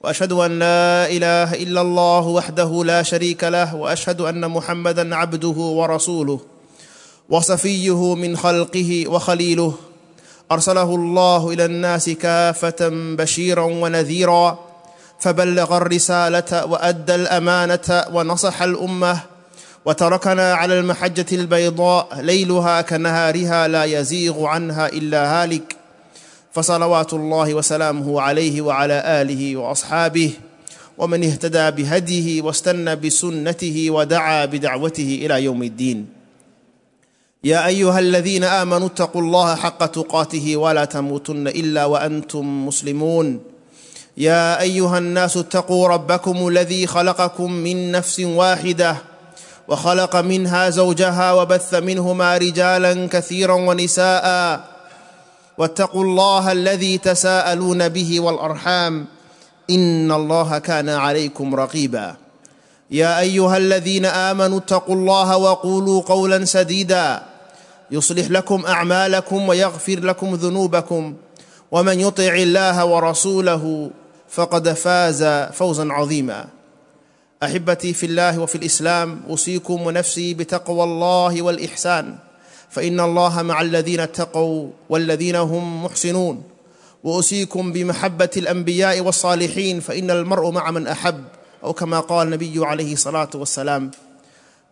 وأشهد أن لا إله إلا الله وحده لا شريك له وأشهد أن محمدا عبده ورسوله وصفيه من خلقه وخليله. أرسله الله إلى الناس كافة بشيرا ونذيرا فبلغ الرسالة وأدى الأمانة ونصح الأمة وتركنا على المحجة البيضاء ليلها كنهارها لا يزيغ عنها إلا هالك. فصلوات الله وسلامه عليه وعلى آله وأصحابه ومن اهتدى بهديه واستنى بسنته ودعا بدعوته إلى يوم الدين. يا أيها الذين آمنوا اتقوا الله حق تقاته ولا تموتن إلا وأنتم مسلمون. يا أيها الناس اتقوا ربكم الذي خلقكم من نفس واحدة وخلق منها زوجها وبث منهما رجالا كثيرا ونساء واتقوا الله الذي تساءلون به والأرحام إن الله كان عليكم رقيبا. يا أيها الذين آمنوا اتقوا الله وقولوا قولا سديدا. يصلح لكم أعمالكم ويغفر لكم ذنوبكم. ومن يطع الله ورسوله فقد فاز فوزا عظيما. أحبتي في الله وفي الإسلام أوصيكم ونفسي بتقوى الله والإحسان. فان الله مع الذين اتقوا والذين هم محسنون واوصيكم بمحبه الانبياء والصالحين فان المرء مع من احب أو كما قال النبي عليه الصلاه والسلام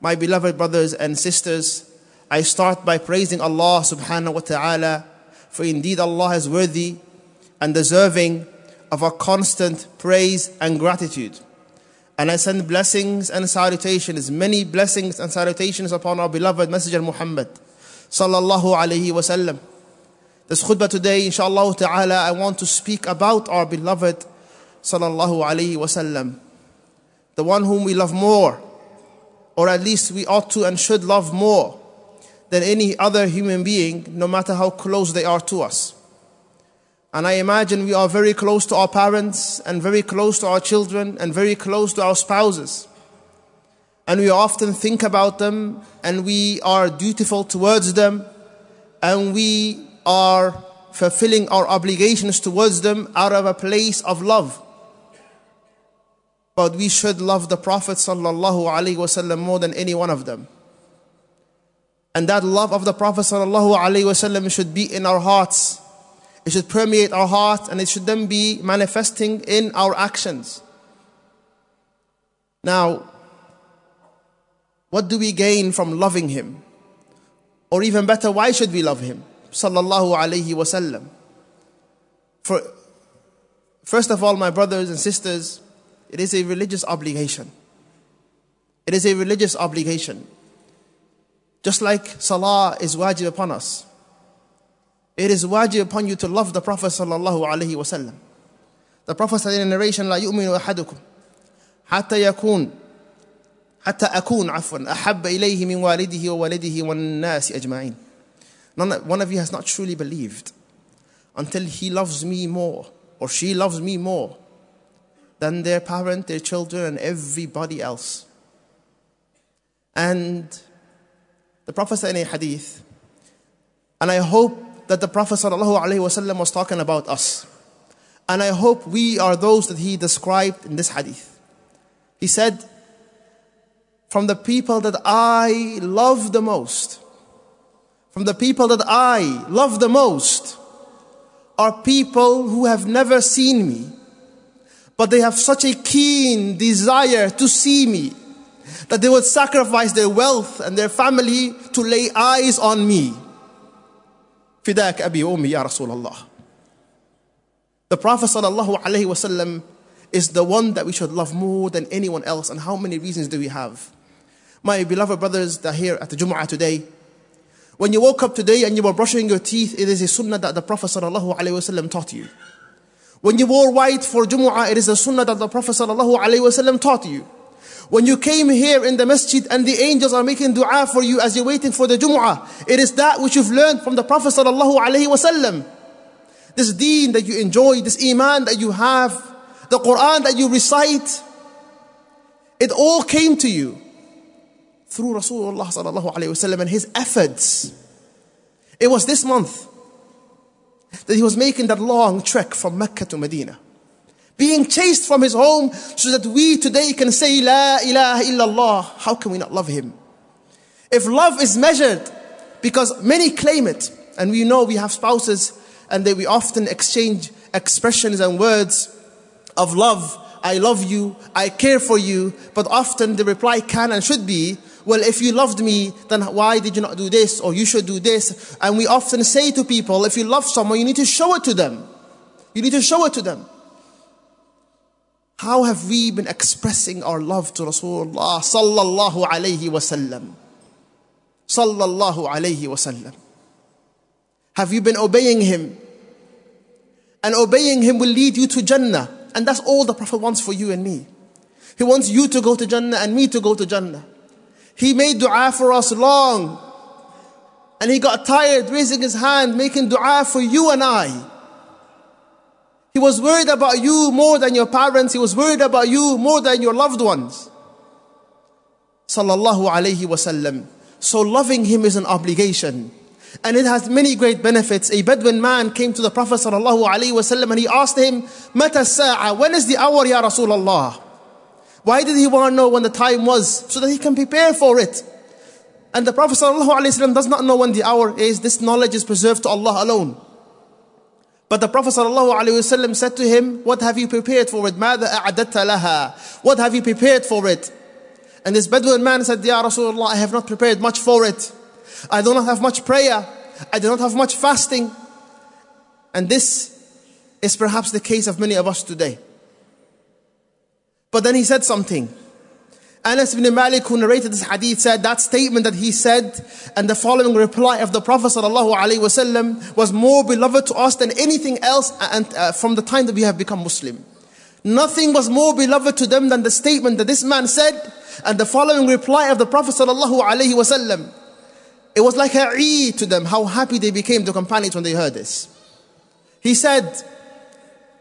My beloved brothers and sisters, I start by praising Allah subhanahu wa ta'ala, for indeed Allah is worthy and deserving of our constant praise and gratitude. And I send blessings and salutations, many blessings and salutations upon our beloved Messenger Muhammad sallallahu alayhi wasallam. This khutbah today, inshallah ta'ala, I want to speak about our beloved sallallahu alayhi wasallam. The one whom we love more, or at least we ought to and should love more than any other human being, no matter how close they are to us. And I imagine we are very close to our parents and very close to our children and very close to our spouses. And we often think about them and we are dutiful towards them and we are fulfilling our obligations towards them out of a place of love. But we should love the Prophet sallallahu alaihi wasallam more than any one of them. And that love of the Prophet sallallahu alaihi wasallam should be in our hearts. It should permeate our heart and it should then be manifesting in our actions. Now, what do we gain from loving him? Or even better, why should we love him? Sallallahu alayhi wasallam. For first of all, my brothers and sisters, it is a religious obligation. It is a religious obligation. Just like salah is wajib upon us. It is wajib upon you to love the Prophet sallallahu alaihi wasallam. The Prophet said in a narration, لا يؤمن أحدكم حتى يكون حتى أكون عفوا أحب إليه من والده وولده والناس أجمعين. None, one of you has not truly believed until he loves me more or she loves me more than their parent, their children, and everybody else. And the Prophet said in a hadith, and I hope that the Prophet ﷺ was talking about us. And I hope we are those that he described in this hadith. He said, From the people that I love the most, from the people that I love the most, are people who have never seen me, but they have such a keen desire to see me that they would sacrifice their wealth and their family to lay eyes on me. فداك أبي وأمي يا رسول الله. The Prophet sallallahu alaihi wasallam is the one that we should love more than anyone else. And how many reasons do we have? My beloved brothers that are here at the Jumu'ah today, when you woke up today and you were brushing your teeth, it is a sunnah that the Prophet wasallam taught you. When you wore white for Jumu'ah, it is a sunnah that the Prophet wasallam taught you. When you came here in the masjid and the angels are making dua for you as you're waiting for the Jumu'ah, it is that which you've learned from the Prophet wasallam. This deen that you enjoy, this iman that you have, the Quran that you recite, it all came to you through Rasulullah sallallahu alaihi wasallam and his efforts. It was this month that he was making that long trek from Mecca to Medina being chased from his home so that we today can say La ilaha illallah. How can we not love him? If love is measured, because many claim it, and we know we have spouses and they, we often exchange expressions and words of love. I love you, I care for you, but often the reply can and should be, well, if you loved me, then why did you not do this? Or you should do this. And we often say to people, if you love someone, you need to show it to them. You need to show it to them. How have we been expressing our love to Rasulullah sallallahu alayhi wasallam? Sallallahu alayhi wasallam. Have you been obeying him? And obeying him will lead you to Jannah. And that's all the Prophet wants for you and me. He wants you to go to Jannah and me to go to Jannah. He made dua for us long. And he got tired raising his hand, making dua for you and I. He was worried about you more than your parents. He was worried about you more than your loved ones. Sallallahu alayhi wasallam. So loving him is an obligation. And it has many great benefits. A Bedouin man came to the Prophet sallallahu alayhi wasallam and he asked him, Mata sa'a, when is the hour, Ya Rasulullah? Why did he want to know when the time was? So that he can prepare for it. And the Prophet wasallam does not know when the hour is. This knowledge is preserved to Allah alone. But the Prophet ﷺ said to him, What have you prepared for it? What have you prepared for it? And this Bedouin man said, Ya Rasulullah, I have not prepared much for it. I do not have much prayer. I do not have much fasting. And this is perhaps the case of many of us today. But then he said something. Anas ibn Malik, who narrated this hadith, said that statement that he said and the following reply of the Prophet ﷺ was more beloved to us than anything else and, uh, from the time that we have become Muslim. Nothing was more beloved to them than the statement that this man said and the following reply of the Prophet ﷺ. It was like a Eid to them, how happy they became, the companions, when they heard this. He said,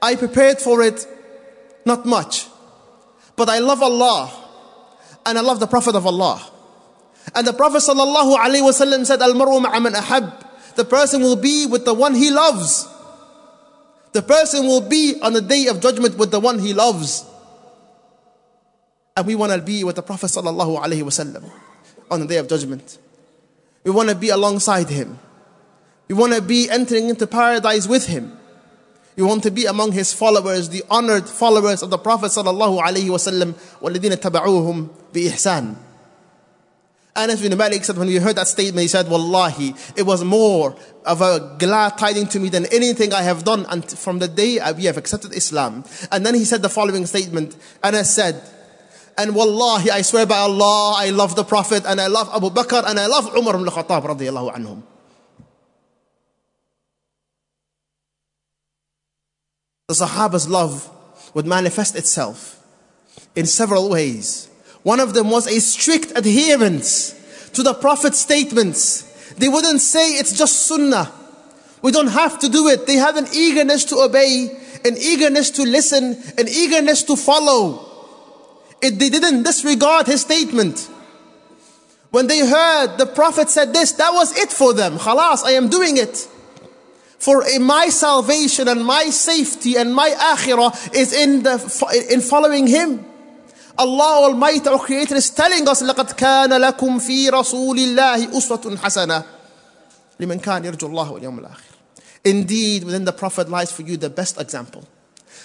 I prepared for it not much, but I love Allah and I love the Prophet of Allah. And the Prophet said, "Al-maru man ahab." The person will be with the one he loves. The person will be on the day of judgment with the one he loves. And we want to be with the Prophet wasallam on the day of judgment. We want to be alongside him. We want to be entering into paradise with him. We want to be among his followers, the honored followers of the Prophet sallallahu alaihi wasallam, وَالَّذِينَ تَبَعُوهُمْ بِإِحْسَانٍ Anas bin Malik said, when we heard that statement, he said, Wallahi, it was more of a glad tiding to me than anything I have done and from the day we have accepted Islam. And then he said the following statement. Anas said, and Wallahi, I swear by Allah, I love the Prophet and I love Abu Bakr and I love Umar ibn Khattab radiallahu anhum. The Sahaba's love would manifest itself in several ways. One of them was a strict adherence to the Prophet's statements. They wouldn't say it's just Sunnah. We don't have to do it. They had an eagerness to obey, an eagerness to listen, an eagerness to follow. It, they didn't disregard his statement. When they heard the Prophet said this, that was it for them. Khalas, I am doing it. For my salvation and my safety and my akhirah is in, the, in following Him. Allah Almighty, our Creator, is telling us, لَقَدْ كَانَ لَكُمْ فِي رَسُولِ اللَّهِ أُسْوَةٌ حَسَنَةٌ لِمَنْ كَانَ يَرْجُو اللَّهَ وَالْيَوْمَ الْآخِرِ Indeed, within the Prophet lies for you the best example.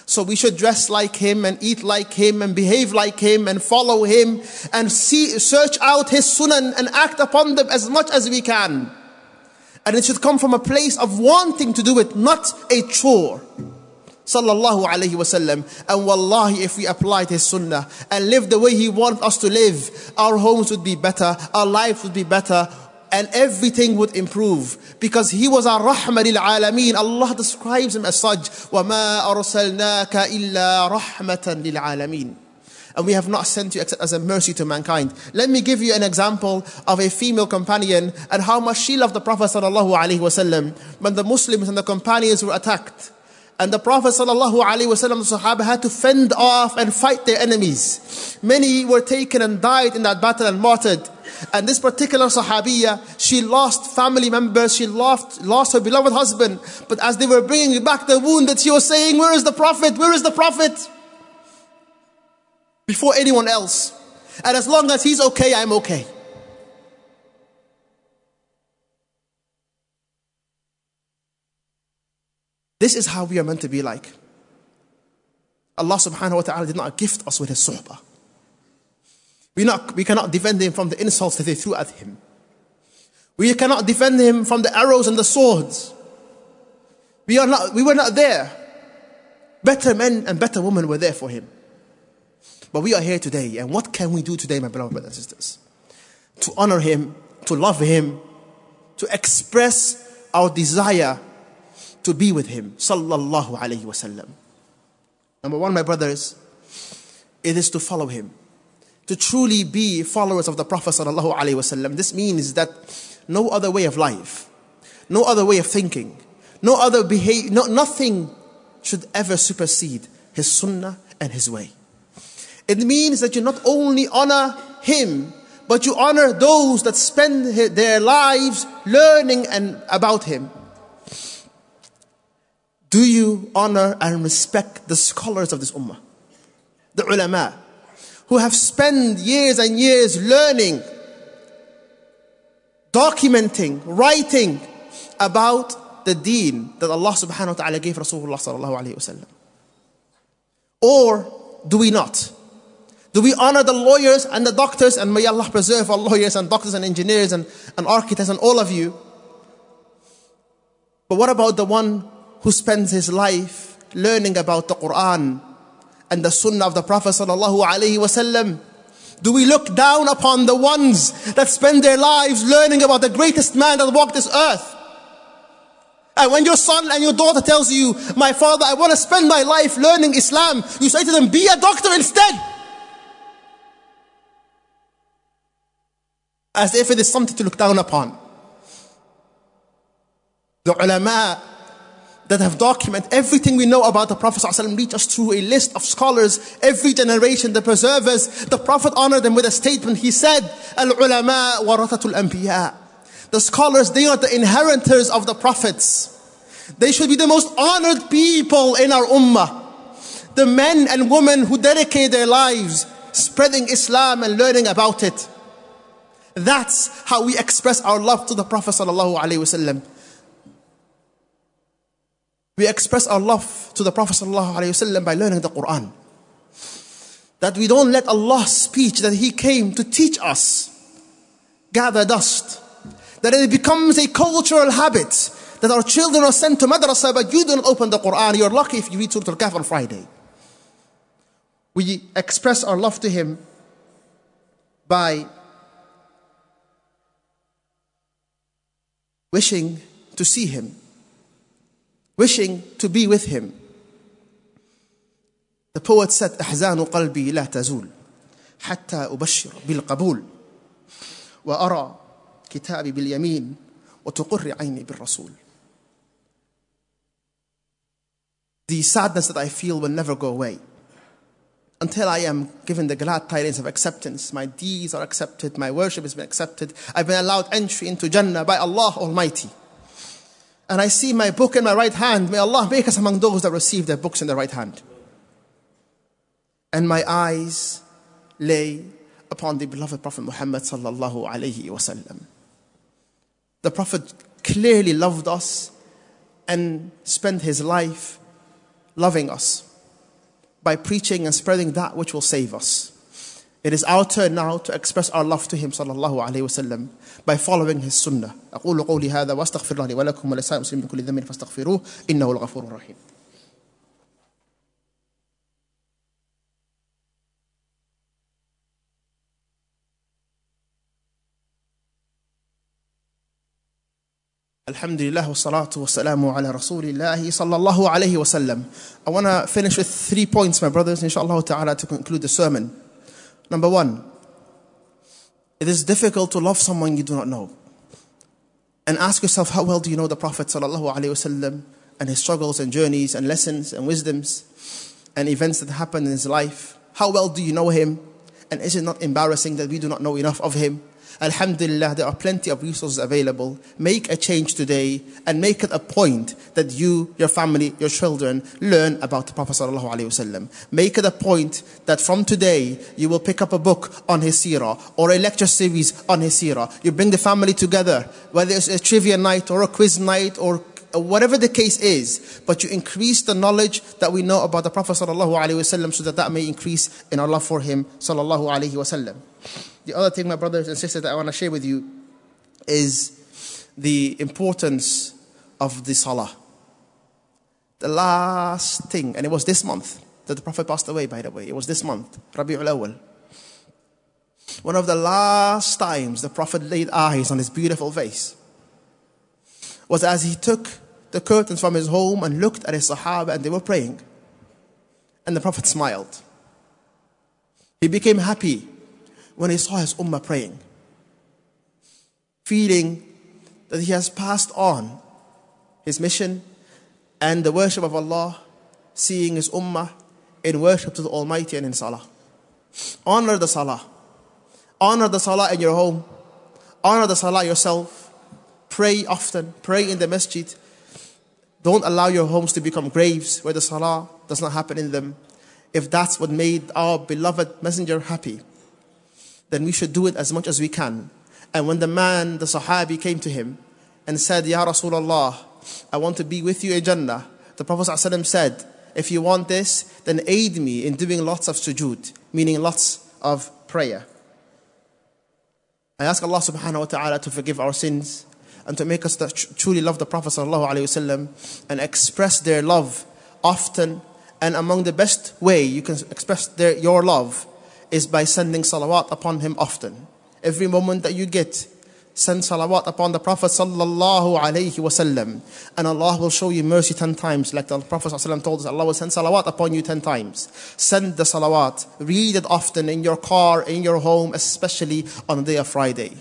So we should dress like him and eat like him and behave like him and follow him and see, search out his sunan and act upon them as much as we can. And it should come from a place of wanting to do it, not a chore. Sallallahu alayhi wasallam. And wallahi, if we applied his sunnah and lived the way he wanted us to live, our homes would be better, our life would be better, and everything would improve. Because he was our rahmah lil alameen. Allah describes him as such. وَمَا أَرْسَلْنَاكَ إِلَّا رَحْمَةً لِلْعَالَمِينَ and we have not sent you except as a mercy to mankind. Let me give you an example of a female companion and how much she loved the Prophet sallallahu alaihi wasallam when the Muslims and the companions were attacked. And the Prophet sallallahu alaihi wasallam, the Sahaba had to fend off and fight their enemies. Many were taken and died in that battle and martyred. And this particular Sahabiya, she lost family members, she lost, lost her beloved husband. But as they were bringing back the wounded, she was saying, Where is the Prophet? Where is the Prophet? Before anyone else. And as long as he's okay, I'm okay. This is how we are meant to be like. Allah subhanahu wa ta'ala did not gift us with his suhbah. We, not, we cannot defend him from the insults that they threw at him. We cannot defend him from the arrows and the swords. We, are not, we were not there. Better men and better women were there for him. But we are here today, and what can we do today, my beloved brothers and sisters? To honor him, to love him, to express our desire to be with him. Sallallahu alayhi wasallam. Number one, my brothers, it is to follow him. To truly be followers of the Prophet sallallahu alayhi wasallam. This means that no other way of life, no other way of thinking, no other behavior, no, nothing should ever supersede his sunnah and his way. It means that you not only honor him, but you honor those that spend their lives learning and about him. Do you honor and respect the scholars of this ummah? The ulama, who have spent years and years learning, documenting, writing about the deen that Allah subhanahu wa ta'ala gave Rasulullah sallallahu. Or do we not? Do we honor the lawyers and the doctors? And may Allah preserve our lawyers and doctors and engineers and, and architects and all of you. But what about the one who spends his life learning about the Quran and the Sunnah of the Prophet sallallahu alaihi wasallam? Do we look down upon the ones that spend their lives learning about the greatest man that walked this earth? And when your son and your daughter tells you, my father, I want to spend my life learning Islam, you say to them, be a doctor instead. As if it is something to look down upon. The ulama that have documented everything we know about the Prophet ﷺ reach us through a list of scholars, every generation, the preservers. The Prophet honored them with a statement. He said, Al-ulama warathatul anbiya. The scholars, they are the inheritors of the prophets. They should be the most honored people in our ummah. The men and women who dedicate their lives spreading Islam and learning about it. That's how we express our love to the Prophet sallallahu alaihi wasallam. We express our love to the Prophet ﷺ by learning the Quran. That we don't let Allah's speech that He came to teach us gather dust. That it becomes a cultural habit that our children are sent to madrasa but you don't open the Quran. You're lucky if you read Surah Al-Kahf on Friday. We express our love to Him by wishing to see Him wishing to be with him. The poet said, أحزان قلبي لا تزول حتى أبشر بالقبول وأرى كتابي باليمين وتقر عيني بالرسول. The sadness that I feel will never go away until I am given the glad tidings of acceptance. My deeds are accepted, my worship has been accepted. I've been allowed entry into Jannah by Allah Almighty and I see my book in my right hand. May Allah make us among those that receive their books in their right hand. And my eyes lay upon the beloved Prophet Muhammad. The Prophet clearly loved us and spent his life loving us by preaching and spreading that which will save us. It is our turn now to express our love to him صلى الله عليه وسلم by following his sunnah. أقول قولي هذا واستغفر الله لي ولكم ولسائر المسلمين من كل ذنب فاستغفروه إنه الغفور الرحيم. Alhamdulillah wa salatu wa salamu ala rasulillah sallallahu alayhi wa sallam. I want to finish with three points, my brothers, inshallah ta'ala, to conclude the sermon. Number one, it is difficult to love someone you do not know. And ask yourself, how well do you know the Prophet ﷺ and his struggles and journeys and lessons and wisdoms and events that happened in his life? How well do you know him? And is it not embarrassing that we do not know enough of him? Alhamdulillah, there are plenty of resources available. Make a change today and make it a point that you, your family, your children learn about the Prophet ﷺ. Make it a point that from today you will pick up a book on his seerah or a lecture series on his seerah. You bring the family together, whether it's a trivia night or a quiz night or whatever the case is, but you increase the knowledge that we know about the Prophet ﷺ so that that may increase in our love for him sallallahu alaihi wasallam. The other thing, my brothers and sisters, that I want to share with you is the importance of the salah. The last thing, and it was this month that the Prophet passed away, by the way. It was this month, Rabi'ul Awal. One of the last times the Prophet laid eyes on his beautiful face was as he took the curtains from his home and looked at his Sahaba and they were praying. And the Prophet smiled. He became happy when he saw his ummah praying, feeling that he has passed on his mission and the worship of Allah, seeing his ummah in worship to the Almighty and in salah. Honor the salah. Honor the salah in your home. Honor the salah yourself. Pray often. Pray in the masjid. Don't allow your homes to become graves where the salah does not happen in them. If that's what made our beloved messenger happy, then we should do it as much as we can. And when the man, the Sahabi, came to him and said, Ya Rasulullah, I want to be with you in Jannah, the Prophet ﷺ said, If you want this, then aid me in doing lots of sujood, meaning lots of prayer. I ask Allah subhanahu wa ta'ala to forgive our sins and to make us truly love the Prophet ﷺ and express their love often. And among the best way you can express their, your love is by sending salawat upon him often. Every moment that you get, send salawat upon the Prophet sallallahu alaihi wasallam, and Allah will show you mercy ten times, like the Prophet sallallahu told us. Allah will send salawat upon you ten times. Send the salawat. Read it often in your car, in your home, especially on the day of Friday.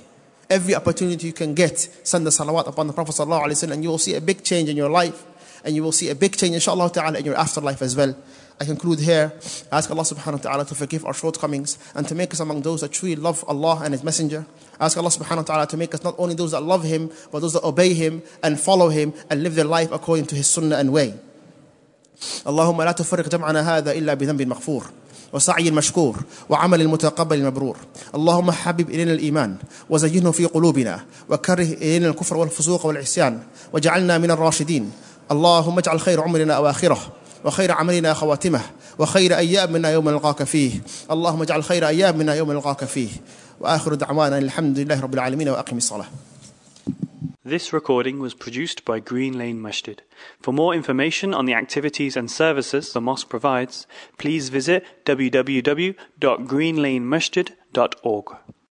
Every opportunity you can get, send the salawat upon the Prophet sallallahu alaihi wasallam, and you will see a big change in your life, and you will see a big change, inshallah ta'ala, in your afterlife as well. I conclude here. I ask Allah subhanahu wa ta'ala to forgive our shortcomings and to make us among those that truly love Allah and His Messenger. I ask Allah subhanahu wa ta'ala to make us not only those that love Him, but those that obey Him and follow Him and live their life according to His sunnah and way. اللهم لا تفرق جمعنا هذا إلا بذنب مغفور وسعي مشكور وعمل متقبل مبرور اللهم حبب إلينا الإيمان وزينه في قلوبنا وكره إلينا الكفر والفسوق والعصيان وجعلنا من الراشدين اللهم اجعل خير عمرنا أواخره وخير عملنا خواتمه وخير أيامنا يوم نلقاك فيه اللهم اجعل خير أيامنا يوم نلقاك فيه وآخر دعوانا الحمد لله رب العالمين وأقم الصلاة This recording was produced by Green Lane Masjid. For more information on the activities and services the mosque provides, please visit www.greenlanemasjid.org.